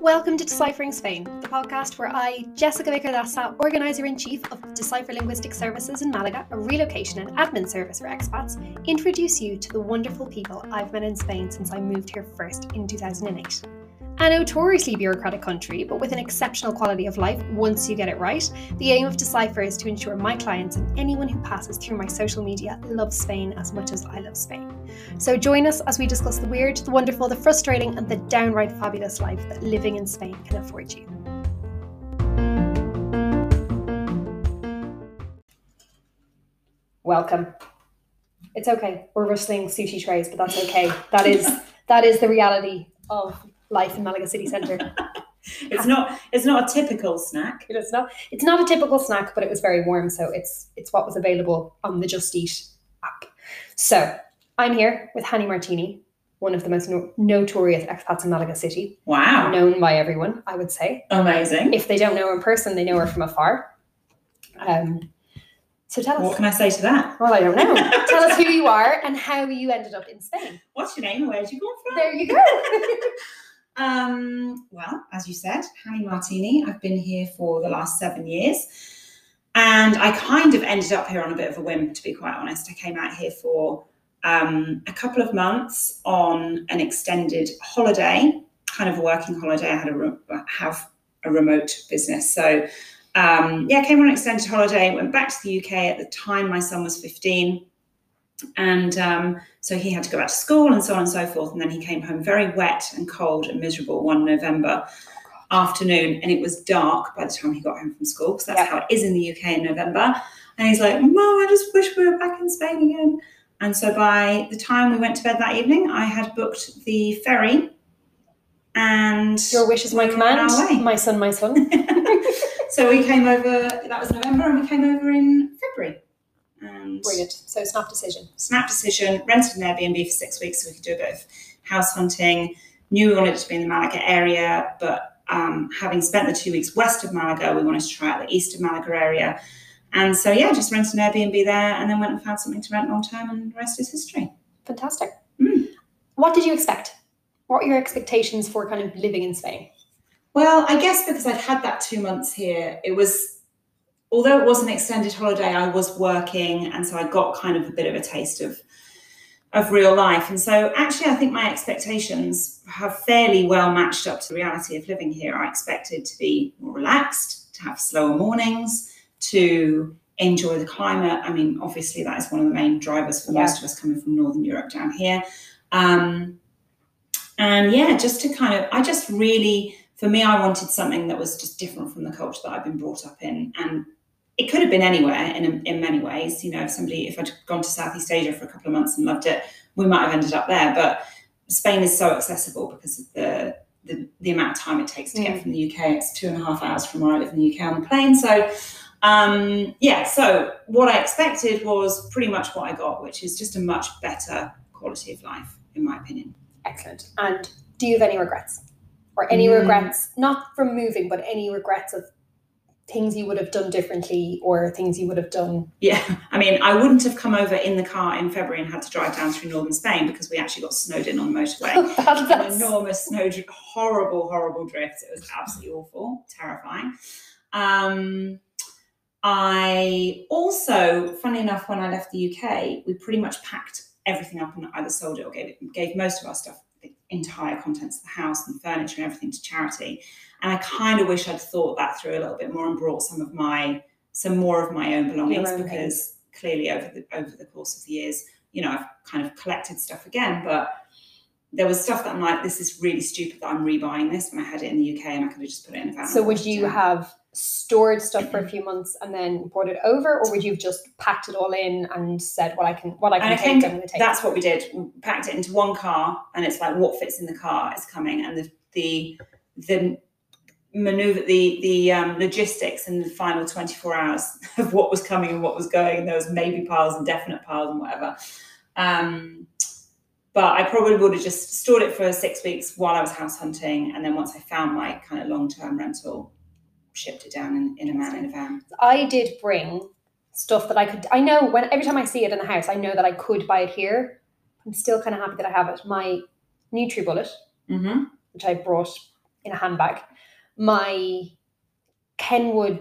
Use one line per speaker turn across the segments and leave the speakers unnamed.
Welcome to Deciphering Spain, the podcast where I, Jessica Vicardassa, Organiser in Chief of Decipher Linguistic Services in Malaga, a relocation and admin service for expats, introduce you to the wonderful people I've met in Spain since I moved here first in 2008. A notoriously bureaucratic country, but with an exceptional quality of life once you get it right, the aim of Decipher is to ensure my clients and anyone who passes through my social media loves Spain as much as I love Spain. So join us as we discuss the weird, the wonderful, the frustrating, and the downright fabulous life that living in Spain can afford you. Welcome. It's okay. We're rustling sushi trays, but that's okay. That is that is the reality of life in Malaga city centre.
it's not it's not a typical snack.
It's not it's not a typical snack, but it was very warm, so it's it's what was available on the Just Eat app. So I'm here with Hanni Martini, one of the most no- notorious expats in Malaga City.
Wow.
Known by everyone, I would say.
Amazing.
If they don't know her in person, they know her from afar. Um, so tell us.
What can I say to that?
Well, I don't know. tell us who you are and how you ended up in Spain.
What's your name Where did you come from?
There you go.
Um, well, as you said, Hanni Martini. I've been here for the last seven years. And I kind of ended up here on a bit of a whim, to be quite honest. I came out here for um, a couple of months on an extended holiday, kind of a working holiday. I had a re- have a remote business, so um, yeah, came on an extended holiday. Went back to the UK at the time. My son was fifteen, and um, so he had to go back to school and so on and so forth. And then he came home very wet and cold and miserable one November afternoon, and it was dark by the time he got home from school because that's
Yeah.
how it is in the UK in November. And he's like, "Mom, I just wish we were back in Spain again." And so by the time we went to bed that evening, I had booked the ferry. And
Your wish is my
we were on
command. My son, my son.
so we came over, that was November, and we came over in February. And
Brilliant. So snap decision.
snap decision, rented an Airbnb for six weeks so we could do a bit of house hunting. Knew we wanted it to be in the Malaga area, but um, having spent the two weeks west of Malaga, we wanted to try out the east of Malaga area. And so, yeah, just rented an Airbnb there and then went and found something to rent long term, and the rest is history.
Fantastic.
Mm.
What did you expect? What were your expectations for kind of living in Spain?
Well, I guess because I'd had that two months here, it was, although it was an extended holiday, I was working, and so I got kind of a bit of a taste of of real life. And so, actually, I think my expectations have fairly well matched up to the reality of living here. I expected to be more relaxed, to have slower mornings, to enjoy the climate. I mean, obviously, that is one of the main drivers for
Yeah.
most of us coming from Northern Europe down here. Um, and yeah, just to kind of, I just really, for me, I wanted something that was just different from the culture that I've been brought up in. And it could have been anywhere in, in many ways. You know, if somebody, if I'd gone to Southeast Asia for a couple of months and loved it, we might have ended up there. But Spain is so accessible because of the, the, the amount of time it takes to
Mm.
get from the UK. It's two and a half hours from where I live in the UK on the plane. So, um, yeah, so what I expected was pretty much what I got, which is just a much better quality of life, in my opinion.
Excellent. And do you have any regrets? Or any
Mm.
regrets, not from moving, but any regrets of things you would have done differently or things you would have done?
Yeah, I mean, I wouldn't have come over in the car in February and had to drive down through northern Spain because we actually got snowed in on the motorway.
That-
An enormous snow, horrible, horrible drift. It was absolutely awful, terrifying. Um, I also, funny enough, when I left the UK, we pretty much packed everything up and either sold it or gave it, gave most of our stuff, entire contents of the house and furniture and everything to charity. And I kind of wish I'd thought that through a little bit more and brought some of my, some more of my own belongings
own
because clearly over the over the course of the years, you know, I've kind of collected stuff again, but there was stuff that I'm like, this is really stupid that I'm rebuying this when I had it in the UK and I could have just put it in a van.
So would you have stored stuff for a few months and then brought it over, or would you have just packed it all in and said what I can what I can
And I
take,
think
I'm going to take?
That's what we did. We packed it into one car, and it's like what fits in the car is coming, and the the the maneuver, the the um, logistics in the final twenty four hours of what was coming and what was going, and there was maybe piles and definite piles and whatever. Um, but I probably would have just stored it for six weeks while I was house hunting, and then once I found my kind of long term rental, shipped it down in, in a man in a van.
I did bring stuff that I could. I know when every time I see it in the house, I know that I could buy it here. I'm still kind of happy that I have it. My NutriBullet,
Mm-hmm.
which I brought in a handbag, my Kenwood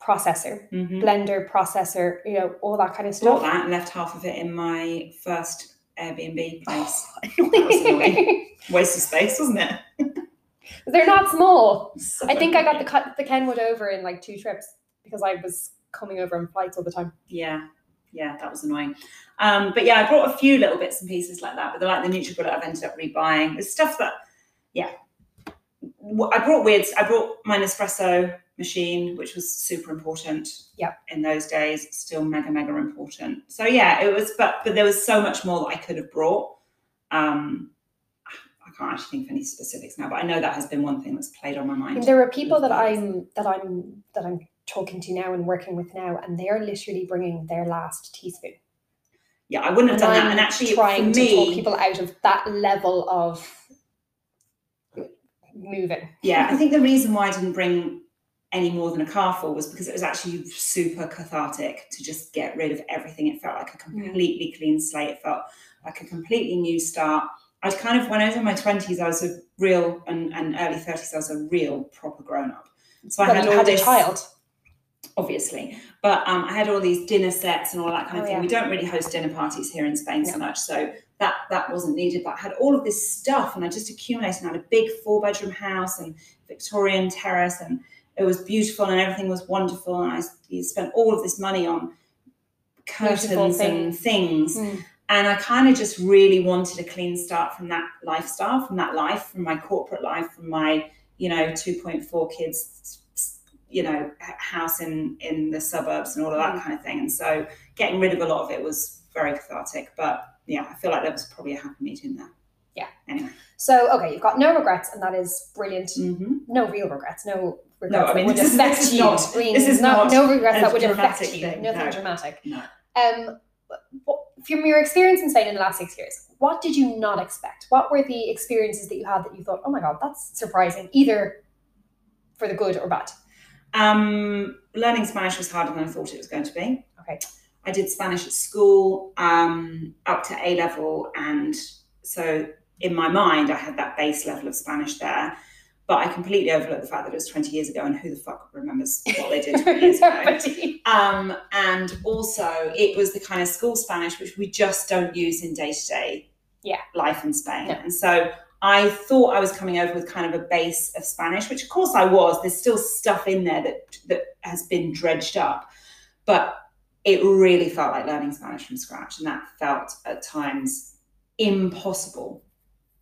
processor,
Mm-hmm.
blender processor, you know, all that kind of
Bought
stuff.
that and left half of it in my first Airbnb place. Waste of space, wasn't it?
They're not small. I think I got the cut the Kenwood over in like two trips because I was coming over on flights all the time.
Yeah, yeah, that was annoying. Um, but yeah, I brought a few little bits and pieces like that. But they're like the NutriBullet, I've ended up rebuying. It's stuff that, yeah. I brought weird. I brought my Nespresso machine, which was super important.
Yeah.
In those days, still mega mega important. So yeah, it was. But but there was so much more that I could have brought. Um, can't actually think of any specifics now, but I know that has been one thing that's played on my mind.
there are people that I'm that I'm that I'm talking to now and working with now, and they're literally bringing their last teaspoon.
Yeah, I wouldn't have
And
done that.
I'm
And actually,
trying to talk people out of that level of moving.
Yeah, I think the reason why I didn't bring any more than a car full was because it was actually super cathartic to just get rid of everything. It felt like a completely clean slate. It felt like a completely new start. I'd kind of, when I was in my 20s, I was a real, and, and early 30s, I was a real proper grown up. So I had all this,
a child.
obviously, but um, I had all these dinner sets and all that kind of
Oh,
thing.
yeah.
We don't really host dinner parties here in Spain so much, so that that wasn't needed. But I had all of this stuff, and I just accumulated. And I had a big four bedroom house and Victorian terrace, and it was beautiful, and everything was wonderful. And I spent all of this money on curtains and things.
Mm.
And I kind of just really wanted a clean start from that lifestyle, from that life, from my corporate life, from my, you know, 2.4 kids, you know, house in in the suburbs and all of that
Mm.
kind of thing. And so getting rid of a lot of it was very cathartic. But yeah, I feel like there was probably a happy medium there.
Yeah.
Anyway.
So okay, you've got no regrets, and that is brilliant.
hmm
No real regrets. No regrets no,
I mean,
that would
this is-
affect
this is
you.
not- this is
not,
not
no regrets that would affect you.
thing,
Nothing
no.
dramatic.
No.
Um, what, from your experience in Spain in the last six years, what did you not expect? What were the experiences that you had that you thought, oh my god, that's surprising, either for the good or bad?
Um, learning Spanish was harder than I thought it was going to be.
Okay.
I did Spanish at school um, up to A level, and so in my mind, I had that base level of Spanish there. But I completely overlooked the fact that it was 20 years ago, and who the fuck remembers what they did 20 years ago? Um, and also, it was the kind of school Spanish which we just don't use in day to day life in Spain.
No.
And so I thought I was coming over with kind of a base of Spanish, which of course I was. There's still stuff in there that that has been dredged up, but it really felt like learning Spanish from scratch, and that felt at times impossible.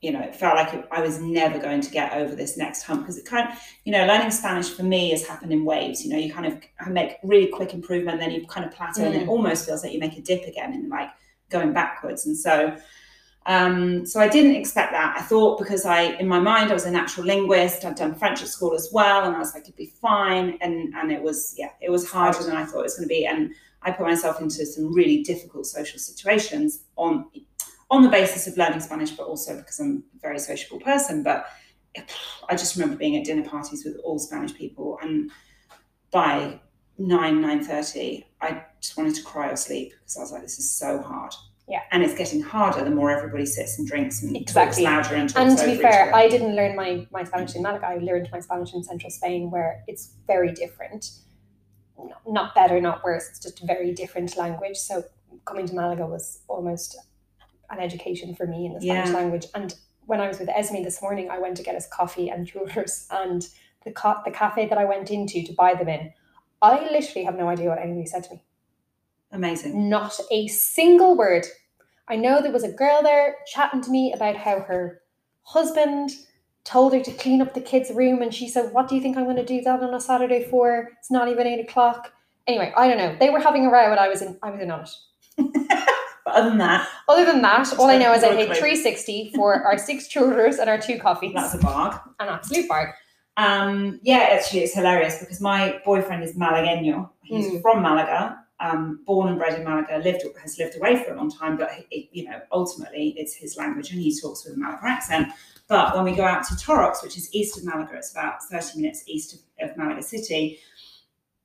You know, it felt like it, I was never going to get over this next hump because it kind of, you know, learning Spanish for me has happened in waves. You know, you kind of make really quick improvement, then you kind of plateau, and it almost feels like you make a dip again and like going backwards. And so, um, so I didn't expect that. I thought because I, in my mind, I was a natural linguist. I'd done French at school as well, and I was like, it'd be fine. And and it was, yeah, it was harder than I thought it was going to be. And I put myself into some really difficult social situations on on the basis of learning Spanish, but also because I'm a very sociable person. But I just remember being at dinner parties with all Spanish people, and by nine nine thirty, I just wanted to cry or sleep because I was like, this is so hard.
Yeah.
and it's getting harder the more everybody sits and drinks and
Exactly.
talks louder and talks
And to be fair. I didn't learn my, my Spanish in Malaga. I learned my Spanish in central Spain, where it's very different. Not better, not worse. It's just a very different language. So coming to Malaga was almost an education for me in the Spanish
Yeah.
language. And when I was with Esme this morning, I went to get us coffee and churros. And the ca- the cafe that I went into to buy them in, I literally have no idea what anybody said to me.
Amazing.
Not a single word. I know there was a girl there chatting to me about how her husband told her to clean up the kids' room, and she said, What do you think I'm going to do that on a Saturday for? It's not even eight o'clock. Anyway, I don't know. They were having a row and I was in I was in on it.
Other than that,
Other than that, all I know is I paid 360 for our six churros and our two coffees.
that's a barg.
An absolute bargain.
Um, yeah, actually, it's hilarious because my boyfriend is Malagueño. He's
Mm.
from Malaga, um, born and bred in Malaga. Lived has lived away for a long time, but it, you know, ultimately, it's his language, and he talks with a Malaga accent. But when we go out to Torrox, which is east of Malaga, it's about thirty minutes east of, of Malaga City.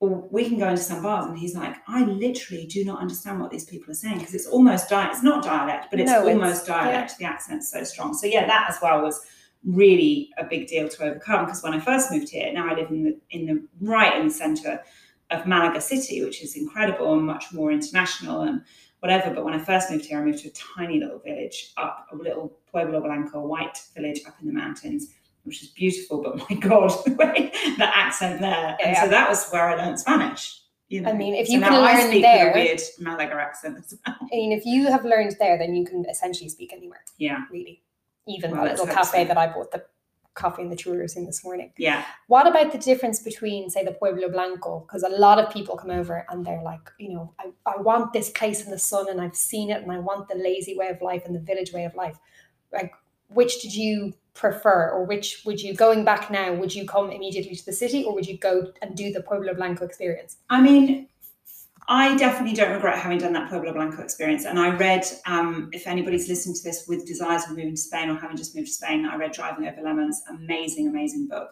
Or we can go into some bars and he's like, I literally do not understand what these people are saying because it's almost dialect. It's not dialect, but it's
No, it's-
almost dialect. The accent's so strong. So yeah, that as well was really a big deal to overcome because when I first moved here, now I live in the in the right in the centre of Malaga City, which is incredible and much more international and whatever. But when I first moved here, I moved to a tiny little village up a little Pueblo Blanco, white village up in the mountains which is beautiful, but my God, the accent there. And
Yeah.
so that was where I learned Spanish. You know?
I mean, if
So
you
now
can
I
learn
speak
there-
with a weird Malaga accent as well.
I mean, if you have learned there, then you can essentially speak anywhere,
Yeah,
really. Even
Well,
the little cafe
so.
that I bought the coffee and the churros in this morning.
yeah,
What about the difference between, say, the Pueblo Blanco? Because a lot of people come over and they're like, you know, I, I want this place in the sun and I've seen it and I want the lazy way of life and the village way of life. Like, which did you prefer or which would you, going back now, would you come immediately to the city or would you go and do the Pueblo Blanco experience?
I mean, I definitely don't regret having done that Pueblo Blanco experience. And I read, um, if anybody's listening to this with desires of moving to Spain or having just moved to Spain, I read Driving Over Lemons, amazing, amazing book.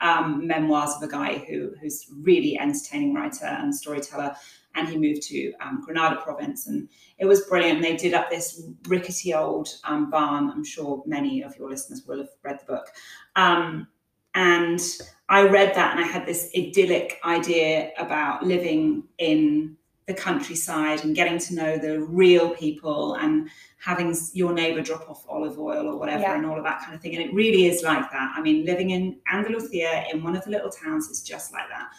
Um, memoirs of a guy who who's really entertaining writer and storyteller, and he moved to um, Granada province, and it was brilliant. They did up this rickety old um, barn. I'm sure many of your listeners will have read the book, um, and I read that, and I had this idyllic idea about living in the countryside and getting to know the real people and having your neighbor drop off olive oil or whatever
Yeah.
and all of that kind of thing. And it really is like that. I mean, living in Andalusia in one of the little towns is just like that.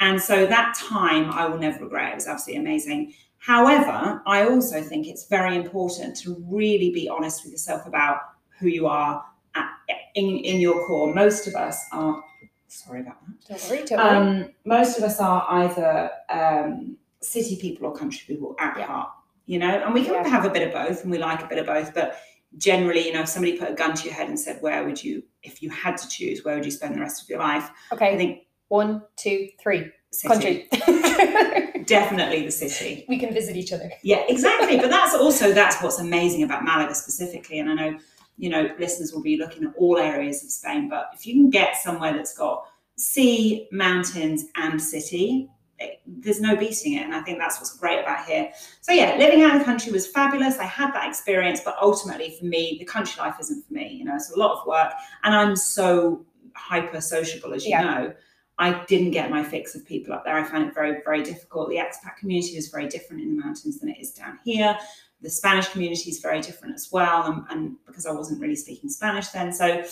And so that time I will never regret. It was absolutely amazing. However, I also think it's very important to really be honest with yourself about who you are at, in, in your core. Most of us are, sorry about that.
Don't worry, don't worry.
Um, most of us are either um, city people or country people at
Yeah.
heart, you know, and we can
Yeah.
have a bit of both and we like a bit of both, but generally, you know, if somebody put a gun to your head and said, Where would you, if you had to choose, where would you spend the rest of your life?
Okay.
I think
one, two, three.
city,
Country.
definitely the city.
we can visit each other.
Yeah, exactly. but that's also that's what's amazing about Malaga specifically. And I know, you know, listeners will be looking at all areas of Spain, but if you can get somewhere that's got sea, mountains, and city, it- there's no beating it. And I think that's what's great about here. So yeah, living out in the country was fabulous. I had that experience, but ultimately for me, the country life isn't for me. You know, it's a lot of work, and I'm so hyper sociable, as you
Yeah.
know. I didn't get my fix of people up there. I found it very, very difficult. The expat community is very different in the mountains than it is down here. The Spanish community is very different as well, and, and because I wasn't really speaking Spanish then, so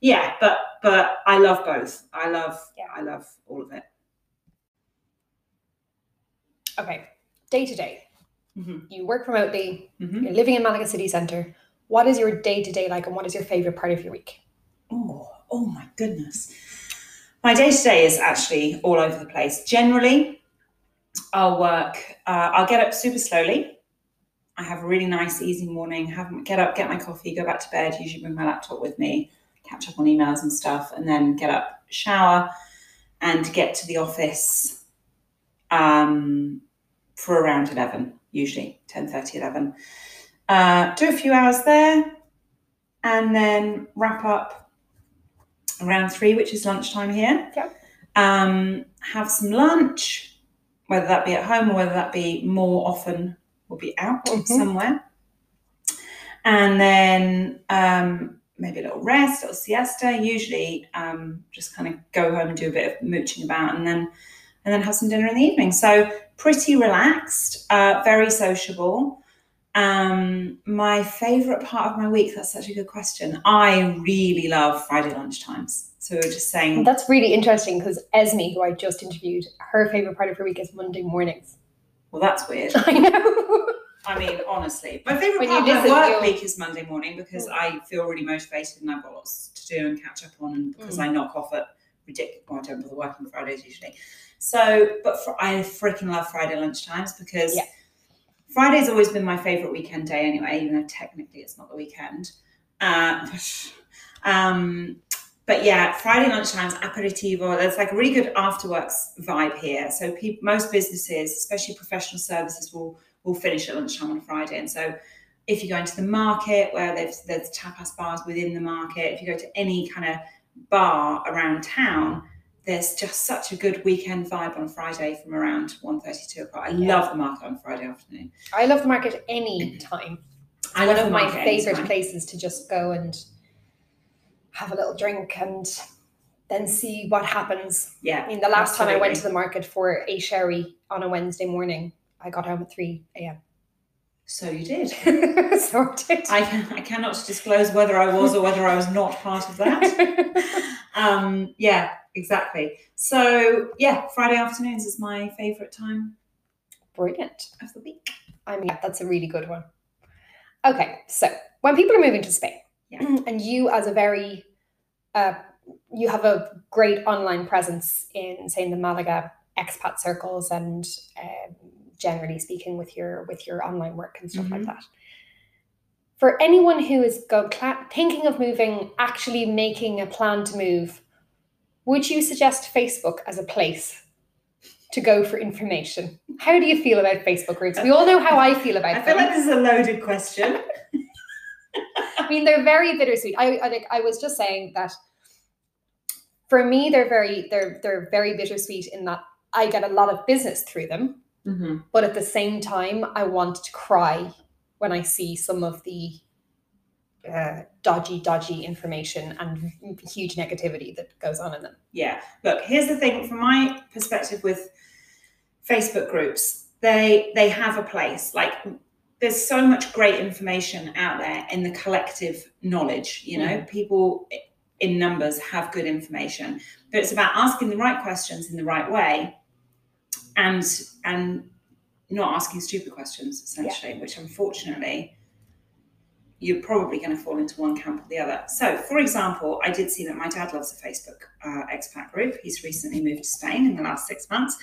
yeah. But but I love both. I love
Yeah.
I love all of it.
Okay, day to day.
Mhm.
You work remotely,
Mhm.
you're living in Malaga City Centre. What is your day to day like and what is your favourite part of your week?
Oh, oh my goodness. My day to day is actually all over the place. Generally, I'll work, uh, I'll get up super slowly. I have a really nice, easy morning, have get up, get my coffee, go back to bed, usually bring my laptop with me, catch up on emails and stuff, and then get up, shower, and get to the office um, for around 11, usually 10.30, 11. Uh, do a few hours there, and then wrap up around three, which is lunchtime here.
Yeah.
Um, have some lunch, whether that be at home or whether that be more often we'll be out
Mhm.
somewhere. And then um, maybe a little rest, a little siesta. Usually, um, just kind of go home and do a bit of mooching about, and then and then have some dinner in the evening. So pretty relaxed, uh, very sociable. Um, my favorite part of my week, that's such a good question. I really love Friday lunchtimes. So we're just saying,
That's really interesting because Esme, who I just interviewed, her favourite part of her week is Monday mornings.
well, that's weird.
I know.
I mean, honestly, my favorite
When
part of my work
you'll-
week is Monday morning because I feel really motivated and I've got lots to do and catch up on, and because
Mm.
I knock off at ridiculous. Well, I don't bother working Fridays usually. So, but for, I freaking love Friday lunchtimes because
Yeah.
Friday's always been my favorite weekend day anyway, even though technically it's not the weekend. Uh, um, but yeah, Friday lunchtimes, aperitivo. There's like a really good afterworks vibe here. So peop most businesses, especially professional services, will will finish at lunchtime on Friday. And so if you go into the market where there's there's tapas bars within the market, if you go to any kind of bar around town, there's just such a good weekend vibe on Friday from around 1.30, 2 o'clock. I love the market on Friday afternoon.
I love the market any time.
I
One of my favorite
anytime.
places to just go and have a little drink and then see what happens.
Yeah.
I mean, the last time I went to the market for a sherry on a Wednesday morning, I got home at 3 a.m.
So you did.
so I did.
I, I cannot disclose whether I was or whether I was not part of that. um, yeah, exactly. So yeah, Friday afternoons is my favourite time
Brilliant.
of the week.
I mean, that's a really good one. Okay, so when people are moving to Spain,
Yeah.
and you as a very, uh, you have a great online presence in, say, in the Malaga expat circles, and um, generally speaking, with your with your online work and stuff like
Mhm.
that. For anyone who is go thinking of moving, actually making a plan to move, would you suggest Facebook as a place to go for information? How do you feel about Facebook groups? We all know how I feel about Facebook.
I feel
them.
like this is a loaded question.
I mean, they're very bittersweet. I, I like. I was just saying that for me, they're very they're they're very bittersweet in that I get a lot of business through them,
Mhm.
but at the same time, I want to cry when I see some of the uh, dodgy, dodgy information and huge negativity that goes on in them.
Yeah. Look, here's the thing from my perspective with Facebook groups, they they have a place. Like there's so much great information out there in the collective knowledge, you know, people in numbers have good information. But it's about asking the right questions in the right way and and not asking stupid questions essentially, which unfortunately you're probably going to fall into one camp or the other. So, for example, I did see that my dad loves a Facebook uh, expat group. He's recently moved to Spain in the last six months.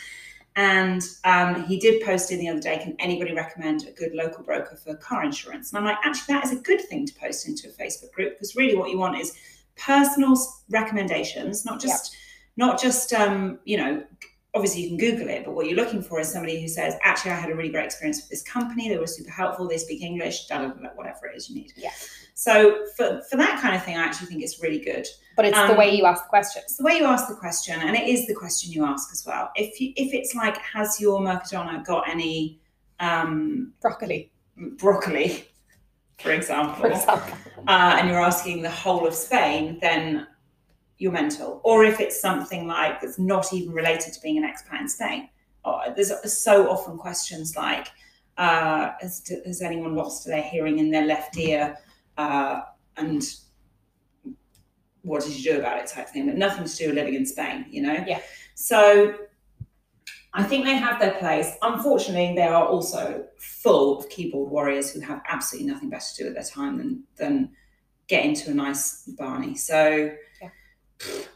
And um, he did post in the other day, can anybody recommend a good local broker for car insurance? And I'm like, actually, that is a good thing to post into a Facebook group because really what you want is personal recommendations, not just, not just, um, you know, obviously you can Google it, but what you're looking for is somebody who says, actually, I had a really great experience with this company. They were super helpful. They speak English, da, da, da, whatever it is you need.
Yeah.
So for, for that kind of thing, I actually think it's really good.
But it's the
Um,
way you ask the questions.
It's the way you ask the question, and it is the question you ask as well. If you if it's like, has your Mercadona got any um,
Broccoli,
broccoli, for example,
for example.
uh, and you're asking the whole of Spain, then you're mental. Or if it's something like that's not even related to being an expat in Spain. Or there's so often questions like, uh, has, has anyone lost their hearing in their left ear? Uh, and what did you do about it type thing, but nothing to do with living in Spain, you know?
Yeah.
So I think they have their place. Unfortunately, they are also full of keyboard warriors who have absolutely nothing better to do with their time than than get into a nice Barney. So.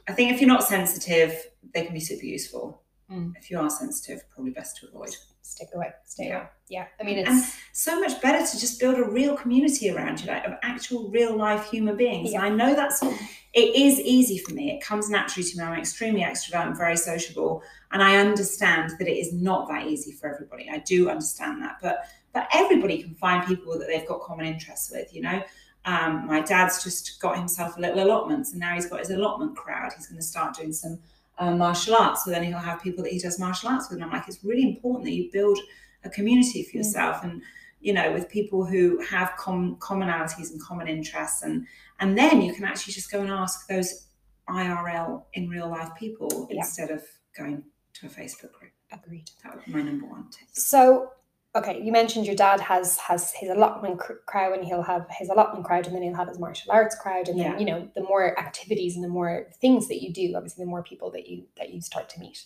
I think if you're not sensitive, they can be super useful.
Mm.
If you are sensitive, probably best to avoid.
Stick away. Stay
Yeah.
away. Yeah. I mean,
And-
it's
So much better to just build a real community around you, like of actual real life human beings.
Yeah.
And I know that's it is easy for me. It comes naturally to me. I'm extremely extrovert and very sociable. And I understand that it is not that easy for everybody. I do understand that. But but everybody can find people that they've got common interests with, you know. Um, my dad's just got himself a little allotments and now he's got his allotment crowd. He's going to start doing some uh, martial arts. So then he'll have people that he does martial arts with. And I'm like, it's really important that you build a community for
Mm.
yourself and, you know, with people who have com- commonalities and common interests. And, and then you can actually just go and ask those IRL in real life people
Yeah.
instead of going to a Facebook group.
agreed.
That would be my number one tip.
So, okay, you mentioned your dad has has his allotment cr- crowd, and he'll have his allotment crowd, and then he'll have his martial arts crowd, and
Yeah.
then you know the more activities and the more things that you do, obviously, the more people that you that you start to meet.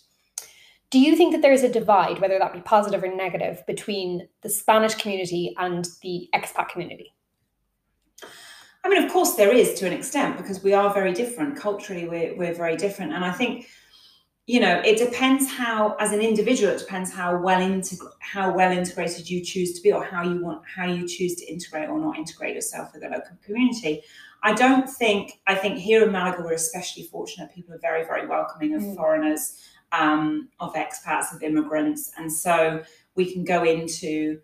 Do you think that there is a divide, whether that be positive or negative, between the Spanish community and the expat community?
I mean, of course, there is to an extent because we are very different culturally. We're we're very different, and I think you know it depends how, as an individual, it depends how well into how well integrated you choose to be, or how you want how you choose to integrate or not integrate yourself with the local community. I don't think. I think here in Malaga, we're especially fortunate. People are very very welcoming of
Mm.
foreigners, um, of expats, of immigrants, and so we can go into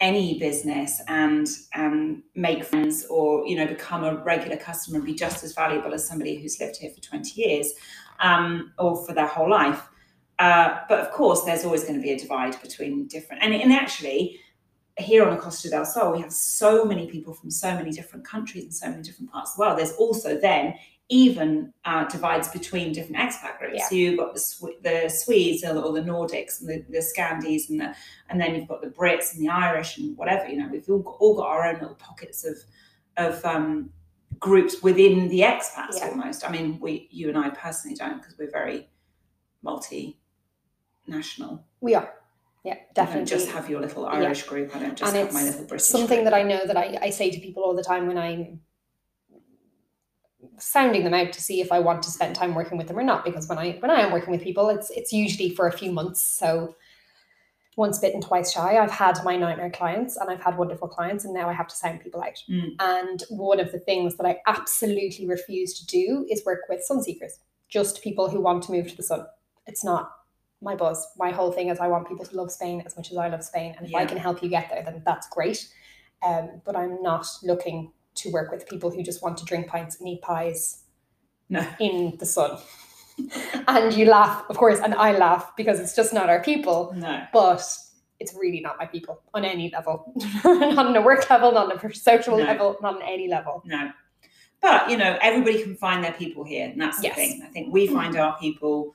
any business and um, make friends or you know become a regular customer and be just as valuable as somebody who's lived here for 20 years um, or for their whole life. Uh, but of course, there's always going to be a divide between different. And, and actually, here on the Costa del Sol, we have so many people from so many different countries and so many different parts of the world. There's also then even uh, divides between different expat groups.
Yeah.
So you've got the, the Swedes or the Nordics and the, the Scandies and the, and then you've got the Brits and the Irish and whatever. You know, we've all got, all got our own little pockets of of um, groups within the expats
Yeah.
almost. I mean, we you and I personally don't because we're very multi-national.
We are. Yeah,
You don't
definitely.
just have your little Irish group. I don't just
And
have my little British.
something
group.
that I know that I, I say to people all the time when I'm sounding them out to see if I want to spend time working with them or not. Because when I when I am working with people, it's it's usually for a few months. So once bitten, twice shy. I've had my nightmare clients and I've had wonderful clients, and now I have to sound people out.
Mm.
And one of the things that I absolutely refuse to do is work with sun seekers, just people who want to move to the sun. It's not my buzz. My whole thing is I want people to love Spain as much as I love Spain. And if I can help you get there, then that's great. Um, but I'm not looking to work with people who just want to drink pints and eat pies
No.
in the sun. And you laugh, of course, and I laugh because it's just not our people,
No.
but it's really not my people on any level. not on a work level, not on a social
No.
level, not on any level.
No. But you know, everybody can find their people here, and that's the
Yes.
thing. I think we mm. find our people,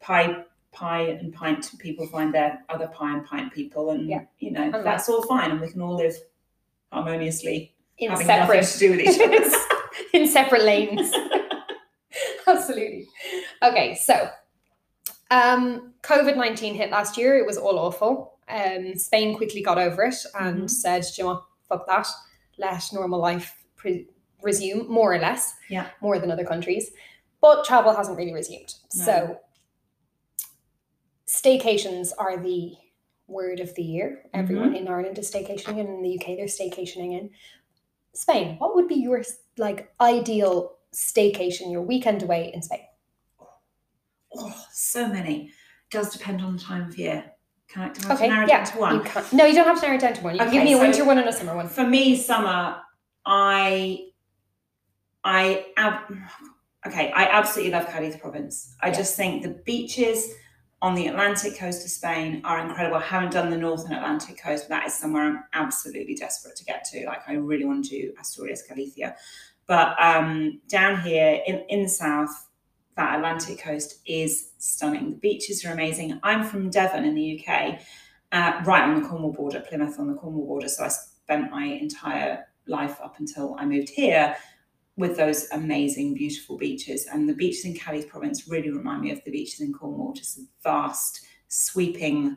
pie, pie and pint people find their other pie and pint people, and
Yeah.
you know
And
that's all fine, and we can all live harmoniously,
In
having nothing to do with each other.
in separate lanes. Absolutely. Okay, so um, COVID 19 hit last year. It was all awful. Um, Spain quickly got over it and
Mhm.
said, "Do you know? Fuck that. Let normal life pre- resume, more or less.
Yeah.
More than other countries. But travel hasn't really resumed.
No.
So staycations are the word of the year. Everyone in Ireland is staycationing, and in the UK they're staycationing in. Spain, what would be your like ideal staycation, your weekend away in Spain?
oh, so many. Does depend on the time of year. Can I, do I
Okay,
to narrow it
yeah,
down to one?
You can't, no, you don't have to narrow it down to one. You can give
Okay,
me a
so-
winter one and a summer one.
For me, summer, I, I, ab- okay, I absolutely love Cadiz province. I
Yeah.
just think the beaches on the Atlantic coast of Spain are incredible. I haven't done the northern Atlantic coast, but that is somewhere I'm absolutely desperate to get to. Like, I really want to do Asturias, Galicia. But um, down here in, in the south, that Atlantic coast is stunning. The beaches are amazing. I'm from Devon in the UK, uh, right on the Cornwall border, Plymouth on the Cornwall border. So I spent my entire life up until I moved here with those amazing, beautiful beaches. And the beaches in Cadiz province really remind me of the beaches in Cornwall, just vast, sweeping,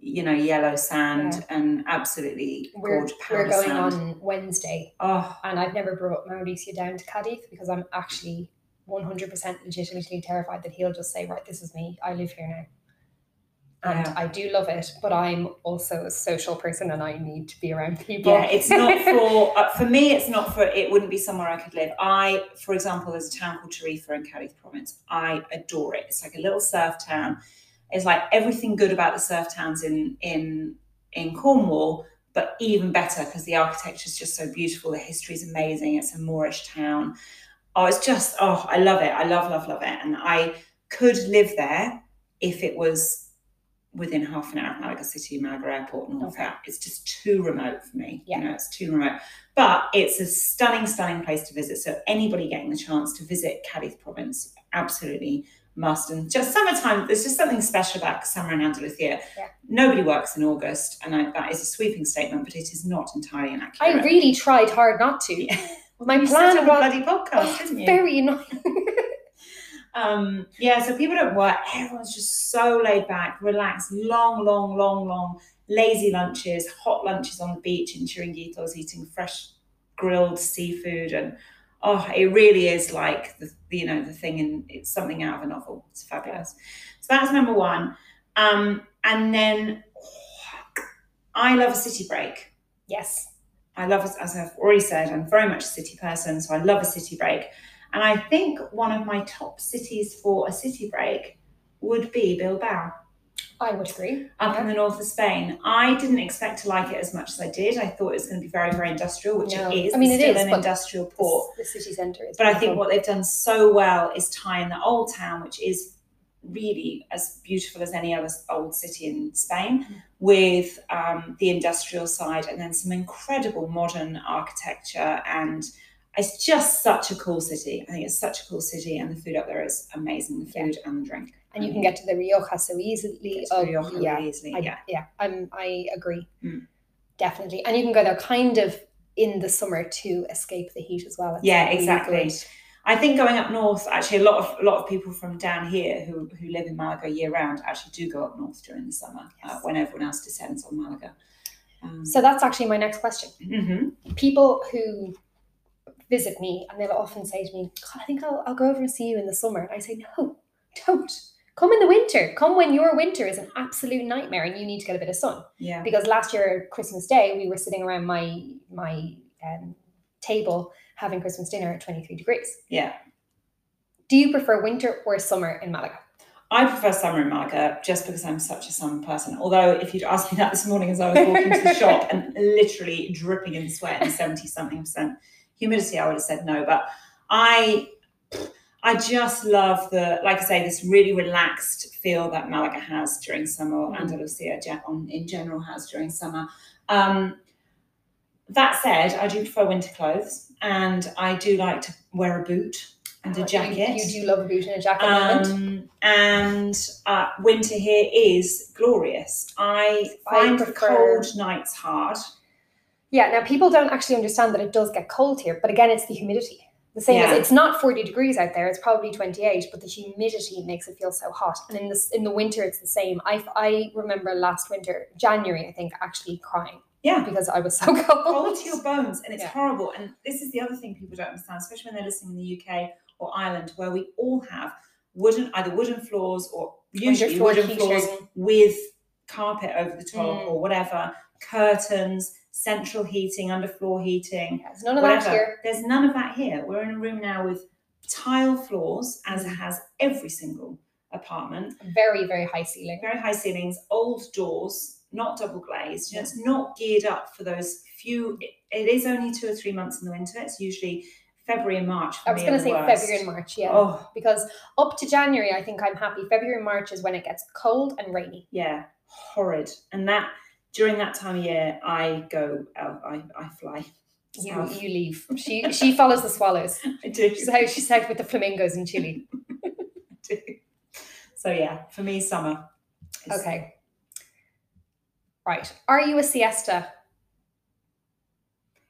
you know, yellow sand and absolutely
We're,
gorgeous
we're going
sand.
on Wednesday,
Oh,
and I've never brought Mauricio down to Cadiz because I'm actually 100% legitimately terrified that he'll just say, Right, this is me. I live here now. And
Yeah.
I do love it, but I'm also a social person and I need to be around people.
Yeah, it's not for uh, for me. It's not for. It wouldn't be somewhere I could live. I, for example, there's a town called Tarifa in Cadiz province. I adore it. It's like a little surf town. It's like everything good about the surf towns in in in Cornwall, but even better because the architecture is just so beautiful. The history is amazing. It's a Moorish town. Oh, it's just oh, I love it. I love love love it, and I could live there if it was within half an hour of Malaga City, Malaga Airport, and all
Okay.
that. It's just too remote for me.
Yeah.
You know, it's too remote. But it's a stunning, stunning place to visit. So anybody getting the chance to visit Cadiz province, absolutely must. And just summertime, there's just something special about summer in Andalusia.
Yeah.
Nobody works in August, and I, that is a sweeping statement, but it is not entirely inaccurate.
I really tried hard not to.
Yeah.
My plan was
bloody podcast, didn't you?
very annoying.
Um, yeah, so people don't work. Everyone's just so laid back, relaxed, long, long, long, long, lazy lunches, hot lunches on the beach in Chiringuitos, eating fresh grilled seafood, and oh, it really is like the you know the thing and it's something out of a novel. It's fabulous. So that's number one. Um, and then I love a city break.
yes.
I love, as I've already said, I'm very much a city person, so I love a city break. And I think one of my top cities for a city break would be Bilbao.
I would agree.
up
Yeah.
in the north of Spain. I didn't expect to like it as much as I did. I thought it was going to be very, very industrial, which
No.
it is.
I mean,
It's
it
still
is,
an industrial port.
The, city centre is.
But I think what they've done so well is tie in the old town, which is really as beautiful as any other old city in Spain,
Mm.
with um, the industrial side and then some incredible modern architecture. And it's just such a cool city. I think it's such a cool city, and the food up there is amazing the
Yeah.
food and the drink.
And you can get to the Rioja so easily. Oh,
Rioja
yeah,
easily.
I,
yeah.
yeah, I'm, I agree.
Mm.
Definitely. And you can go there kind of in the summer to escape the heat as well. It's
Yeah,
really
exactly.
good.
I think going up north, actually, a lot of a lot of people from down here who, who live in Malaga year round actually do go up north during the summer uh, when everyone else descends on Malaga. Um,
So that's actually my next question.
mhm.
People who visit me and they'll often say to me, God, I think I'll, I'll go over and see you in the summer. And I say, No, don't. Come in the winter. Come when your winter is an absolute nightmare and you need to get a bit of sun.
yeah,
because last year Christmas Day we were sitting around my my um, table having Christmas dinner at 23 degrees.
yeah.
Do you prefer winter or summer in Malaga?
I prefer summer in Malaga just because I'm such a summer person. Although, if you'd asked me that this morning as I was walking to the shop and literally dripping in sweat and 70 something percent humidity, I would have said no. But I. I just love the, like I say, this really relaxed feel that Malaga has during summer, or
Mhm.
Andalusia on, in general has during summer. Um, that said, I do prefer winter clothes, and I do like to wear a boot and a jacket.
You, do love a boot and a jacket. moment.
Um, and uh, winter here is glorious. I
I
find the
prefer-
cold nights hard.
Yeah, now people don't actually understand that it does get cold here, but again, it's the humidity. The same as it's not 40 degrees out there, it's probably 28, but the humidity makes it feel so hot. And in this in the winter it's the same. I I remember last winter, January, I think, actually crying
Yeah.
because I was so cold.
Cold to your bones, and it's
Yeah.
horrible. And this is the other thing people don't understand, especially when they're listening in the UK or Ireland, where we all have wooden, either wooden floors or usually
Underfloor
wooden floors with carpet over the top
Mm.
or whatever, curtains, central heating, underfloor heating.
There's none of that here.
There's none of that here. We're in a room now with tile floors, as it has every single apartment.
Very, very high ceiling.
Very high ceilings, old doors, not double glazed. You know, it's not geared up for those few. It, it is only two or three months in the winter. It's usually February and March. For
I was going to say
worst.
February and March, yeah.
Oh
Because up to January, I think I'm happy. February and March is when it gets cold and rainy.
yeah, horrid. And that during that time of year, I go. out I I fly.
You,
south.
you leave. She she follows the swallows.
I do.
She's out, she's out with the flamingos in Chile.
do. So yeah, for me, summer. is-
Okay. Right. Are you a siesta
In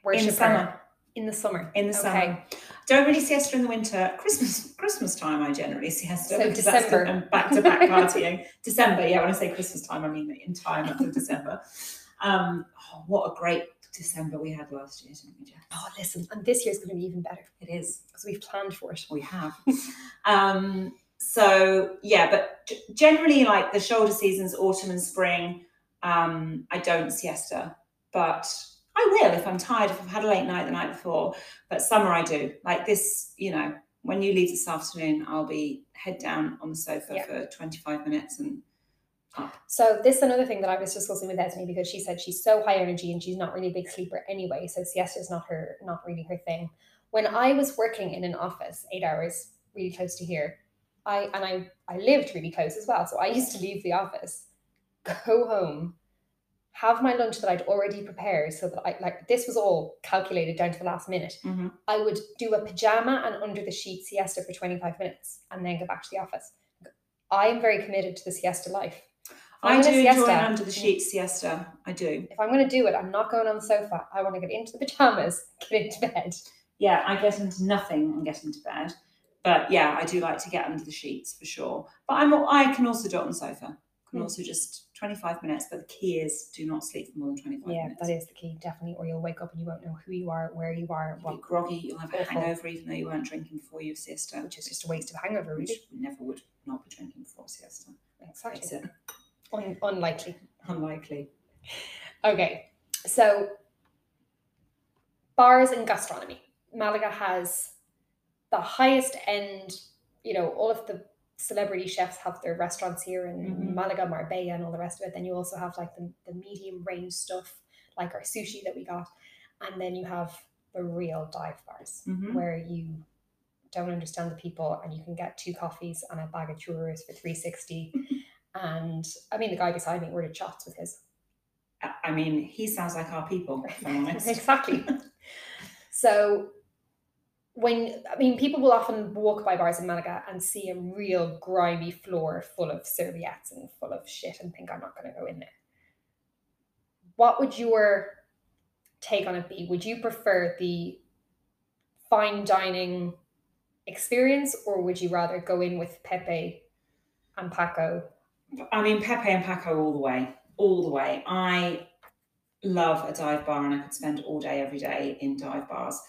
worshipper
summer.
in the summer?
In the
Okay.
summer. Don't really siesta in the winter. Christmas Christmas time I generally siesta
So December.
and back to back partying. December, yeah, when I say Christmas time, I mean the entire month of December. Um, oh, what a great December we had last year, didn't we, Jess?
Oh, listen, and this year's going to be even better
It is.
because we've planned for it.
We have. um, so yeah, but generally like the shoulder seasons, autumn and spring, um, I don't siesta, but I will if I'm tired, if I've had a late night the night before. But summer I do. Like this, you know, when you leave this afternoon, I'll be head down on the sofa
Yeah.
for 25 minutes and up.
So this is another thing that I was discussing with Esme because she said she's so high energy and she's not really a big sleeper anyway. So siesta is not her, not really her thing. When I was working in an office, eight hours, really close to here, I and I I lived really close as well. So I used to leave the office, go home, have my lunch that I'd already prepared, so that I like this was all calculated down to the last minute.
Mhm.
I would do a pajama and under the sheet siesta for twenty five minutes and then go back to the office. I am very committed to the siesta life.
I do enjoy
siesta.
an under the sheet siesta. I do.
If I'm going to do it, I'm not going on the sofa. I want to get into the pajamas, get into bed.
yeah, I get into nothing and get into bed. But yeah, I do like to get under the sheets for sure. But I'm I can also do it on the sofa.
Hmm.
also just 25 minutes. But the key is do not sleep for more than 25
Yeah,
minutes.
that is the key, definitely. Or you'll wake up and you won't know who you are, where you are,
You'll be
what,
groggy. You'll have a
Awful.
hangover even though you weren't drinking before your siesta.
which is just a waste of hangover,
Which
really.
you never would not be drinking before siesta.
Exactly.
It's uh,
Un- unlikely.
unlikely.
Okay, so bars and gastronomy. Malaga has the highest end, you know, all of the celebrity chefs have their restaurants here in
Mhm.
Malaga, Marbella, and all the rest of it. Then you also have like the, the medium range stuff, like our sushi that we got. And then you have the real dive bars
Mhm.
where you don't understand the people and you can get two coffees and a bag of churros for 360 and i mean the guy beside me ordered shots with his
I mean, he sounds like our people,
exactly so when i mean people will often walk by bars in malaga and see a real grimy floor full of serviettes and full of shit and think i'm not going to go in there what would your take on it be would you prefer the fine dining experience or would you rather go in with pepe and paco
I mean, Pepe and Paco all the way, all the way. I love a dive bar and I could spend all day, every day in dive bars.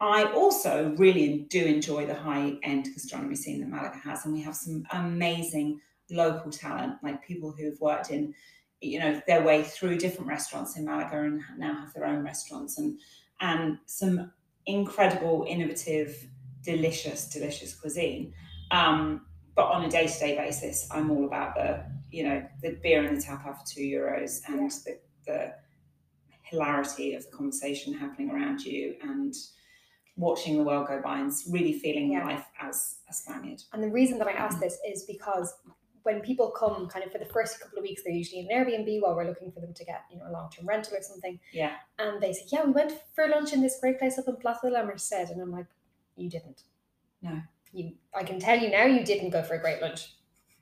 I also really do enjoy the high end gastronomy scene that Malaga has, and we have some amazing local talent, like people who've worked in, you know, their way through different restaurants in Malaga and now have their own restaurants, and and some incredible, innovative, delicious, delicious cuisine. Um, but on a day to day basis, I'm all about the, you know, the beer and the tapa for two euros and the, the hilarity of the conversation happening around you and watching the world go by and really feeling
Yeah.
life as a Spaniard.
And the reason that I ask this is because when people come kind of for the first couple of weeks, they're usually in an Airbnb while we're looking for them to get, you know, a long term rental or something.
Yeah.
And they say, Yeah, we went for lunch in this great place up in Plaza de la Merced. And I'm like, You didn't.
No.
You I can tell you now you didn't go for a great lunch.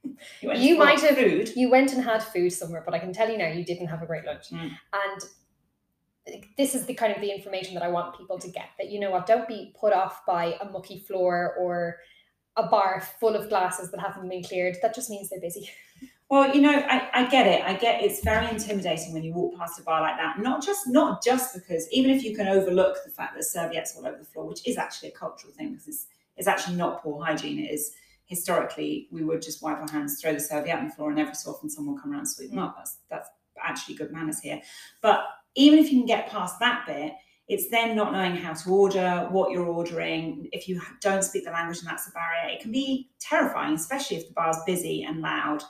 You, went
You might have-
food.
You went and had food somewhere, but I can tell you now you didn't have a great lunch.
Mm.
And this is the kind of the information that I want people to get that you know what, don't be put off by a mucky floor or a bar full of glasses that haven't been cleared. That just means they're busy.
Well, you know, I, I get it. I get it's very intimidating when you walk past a bar like that. Not just not just because even if you can overlook the fact that serviettes all over the floor, which is actually a cultural thing because it's it's actually not poor hygiene. It is historically we would just wipe our hands, throw the serviette on the floor, and every so often someone will come around and sweep them up. That's that's actually good manners here. But even if you can get past that bit, it's then not knowing how to order, what you're ordering. If you don't speak the language and that's a barrier, it can be terrifying, especially if the bar's busy and loud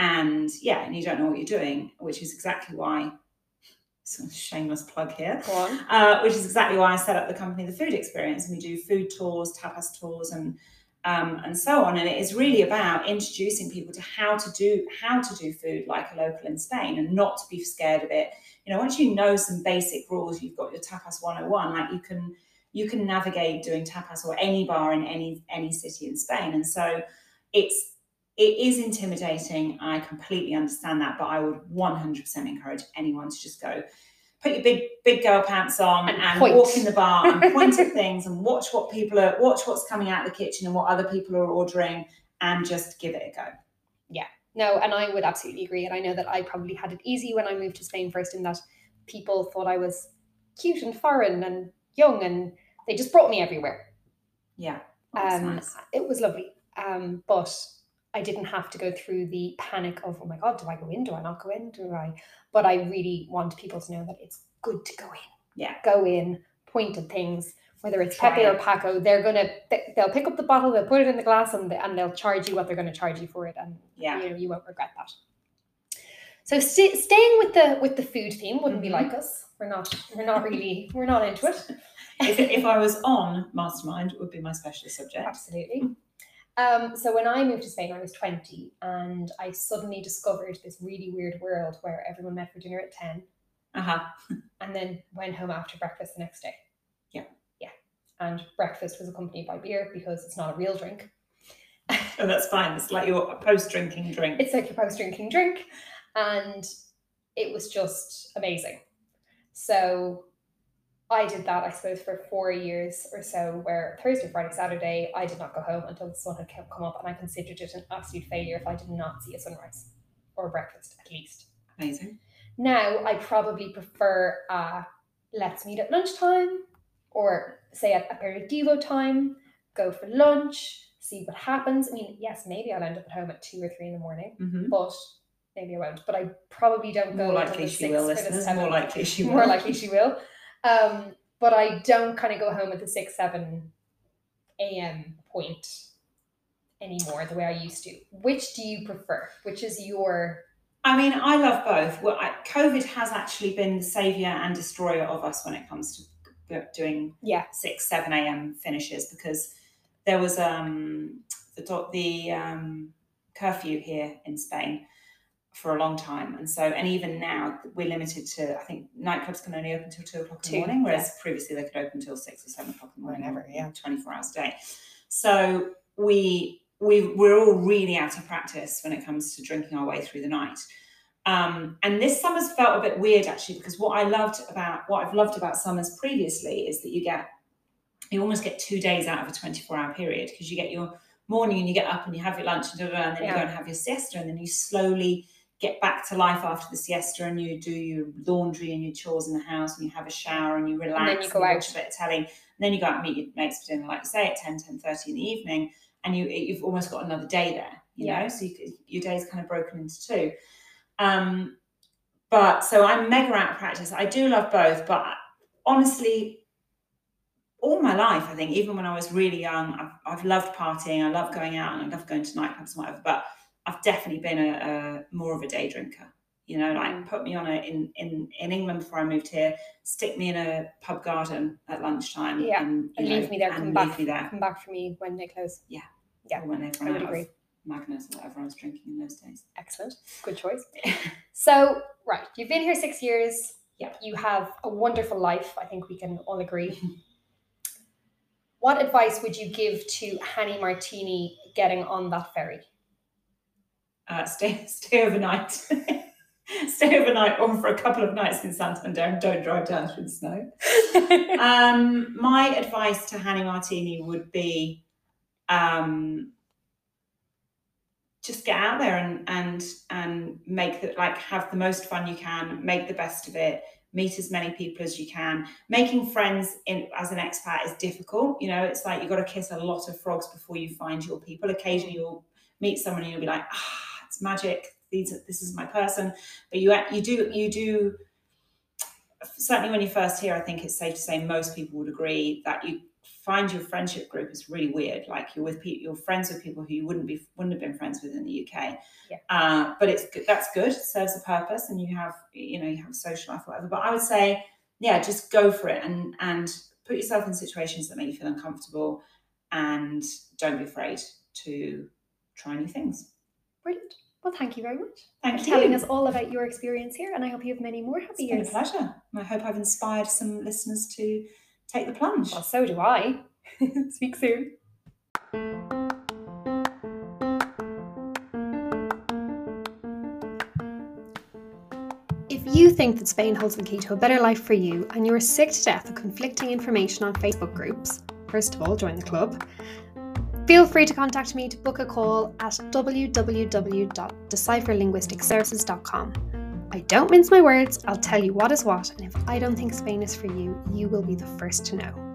and yeah, and you don't know what you're doing, which is exactly why. So shameless plug here. Uh, which is exactly why I set up the company, The Food Experience, and we do food tours, tapas tours, and um, and so on. And it is really about introducing people to how to do how to do food like a local in Spain, and not to be scared of it. You know, once you know some basic rules, you've got your tapas 101. Like you can you can navigate doing tapas or any bar in any any city in Spain, and so it's it is intimidating. I completely understand that, but I would 100% encourage anyone to just go put your big big girl pants on
And
and, walk in the bar and point at things and watch what people are watch what's coming out of the kitchen and what other people are ordering and just give it a go. Yeah.
No, and I would absolutely agree. And I know that I probably had it easy when I moved to Spain first, in that people thought I was cute and foreign and young, and they just brought me everywhere.
Yeah.
Um,
nice.
It was lovely. Um, but I didn't have to go through the panic of, oh my God, do I go in? Do I not go in? Do I? But I really want people to know that it's good to go in.
Yeah.
Go in, point at things, whether it's
Try
Pepe or. Paco, they're going to, they'll pick up the bottle, they'll put it in the glass, and, and they'll charge you what they're going to charge you for it. And
Yeah.
you know, you won't regret that. So st- staying with the with the food theme wouldn't be
Mhm.
like us. We're not we're not really we're not into it.
if, if I was on Mastermind, it would be my specialist subject.
Absolutely. Um, so when I moved to Spain, I was 20 and I suddenly discovered this really weird world where everyone met for dinner at 10
Uh-huh.
and then went home after breakfast the next day.
Yeah.
Yeah. And breakfast was accompanied by beer because it's not a real drink.
Oh, that's fine. It's like your post-drinking drink.
It's like your post drinking drink. And it was just amazing. So I did that, I suppose, for four years or so, where Thursday, Friday, Saturday, I did not go home until the sun had come- up, and I considered it an absolute failure if I did not see a sunrise or a breakfast at least.
Amazing.
Now I probably prefer uh, let's meet at lunchtime or say at aperitivo time, go for lunch, see what happens. I mean, yes, maybe I'll end up at home at two or three in the morning,
hmm
but maybe I won't. But I probably don't go
More likely she will. More likely she will.
More likely she will. Um, but I don't kind of go home at the six, seven a.m. point anymore the way I used to. Which do you prefer? Which is your
I mean, I love both. Well, I, COVID has actually been the savior and destroyer of us when it comes to doing
yeah
six, seven a.m. finishes because there was um the the um, curfew here in Spain for a long time, and so and even now we're limited to I think nightclubs can only open until two o'clock in the morning, whereas yeah. previously they could open until six or seven o'clock in the morning,
whenever, yeah,
twenty four hours a day. So we we we're all really out of practice when it comes to drinking our way through the night. Um, and this summer's felt a bit weird actually because what I loved about what I've loved about summers previously is that you get you almost get two days out of a 24 hour period because you get your morning and you get up and you have your lunch and, and then yeah. you go and have your siesta and then you slowly get back to life after the siesta and you do your laundry and your chores in the house and you have a shower and you relax and
then you go and
out. a bit of telly. And then you go out and meet your mates for dinner like you say at 10 10 30 in the evening and you you've almost got another day there you yeah. know? So you, your day's kind of broken into two. Um but so i'm mega out of practice. I do love both but honestly all my life i think even when i was really young i've, I've loved partying i love going out and i love going to nightclubs and whatever but i've definitely been a, a more of a day drinker you know like mm. put me on a in in in england before i moved here stick me in a pub garden at lunchtime
yeah
and,
and leave me there come back me there. come back for me when they close
yeah
yeah
or when they I would agree. Magners or whatever I was drinking in those days.
Excellent. Good choice. so, right, you've been here six years.
Yeah.
You have a wonderful life. I think we can all agree. what advice would you give to Hanni Martini getting on that ferry?
Uh, stay stay overnight. stay overnight or for a couple of nights in Santander and don't drive down through the snow. um, my advice to Hanni Martini would be um, just get out there and and and make that like have the most fun you can, make the best of it, meet as many people as you can. Making friends in as an expat is difficult. You know, it's like you've got to kiss a lot of frogs before you find your people. Occasionally you'll meet someone and you'll be like, ah, magic. These this is my person. But you you do you do certainly when you first hear, I think it's safe to say most people would agree that you find your friendship group is really weird. Like you're with people, you're friends with people who you wouldn't be wouldn't have been friends with in the UK.
Yeah.
Uh, but it's that's good. It serves a purpose, and you have you know you have a social life, whatever. But I would say, yeah, just go for it and and put yourself in situations that make you feel uncomfortable, and don't be afraid to try new things.
Brilliant. Well, thank you very much.
Thank you.
for
you.
telling us all about your experience here, and I hope you have many more happy
it's
years.
Been a pleasure. I hope I've inspired some listeners to take the plunge.
Well, so do I. Speak soon. If you think that Spain holds the key to a better life for you and you're sick to death of conflicting information on Facebook groups, first of all, join the club. Feel free to contact me to book a call at www.decipherlinguisticservices.com. I don't mince my words, I'll tell you what is what, and if I don't think Spain is for you, you will be the first to know.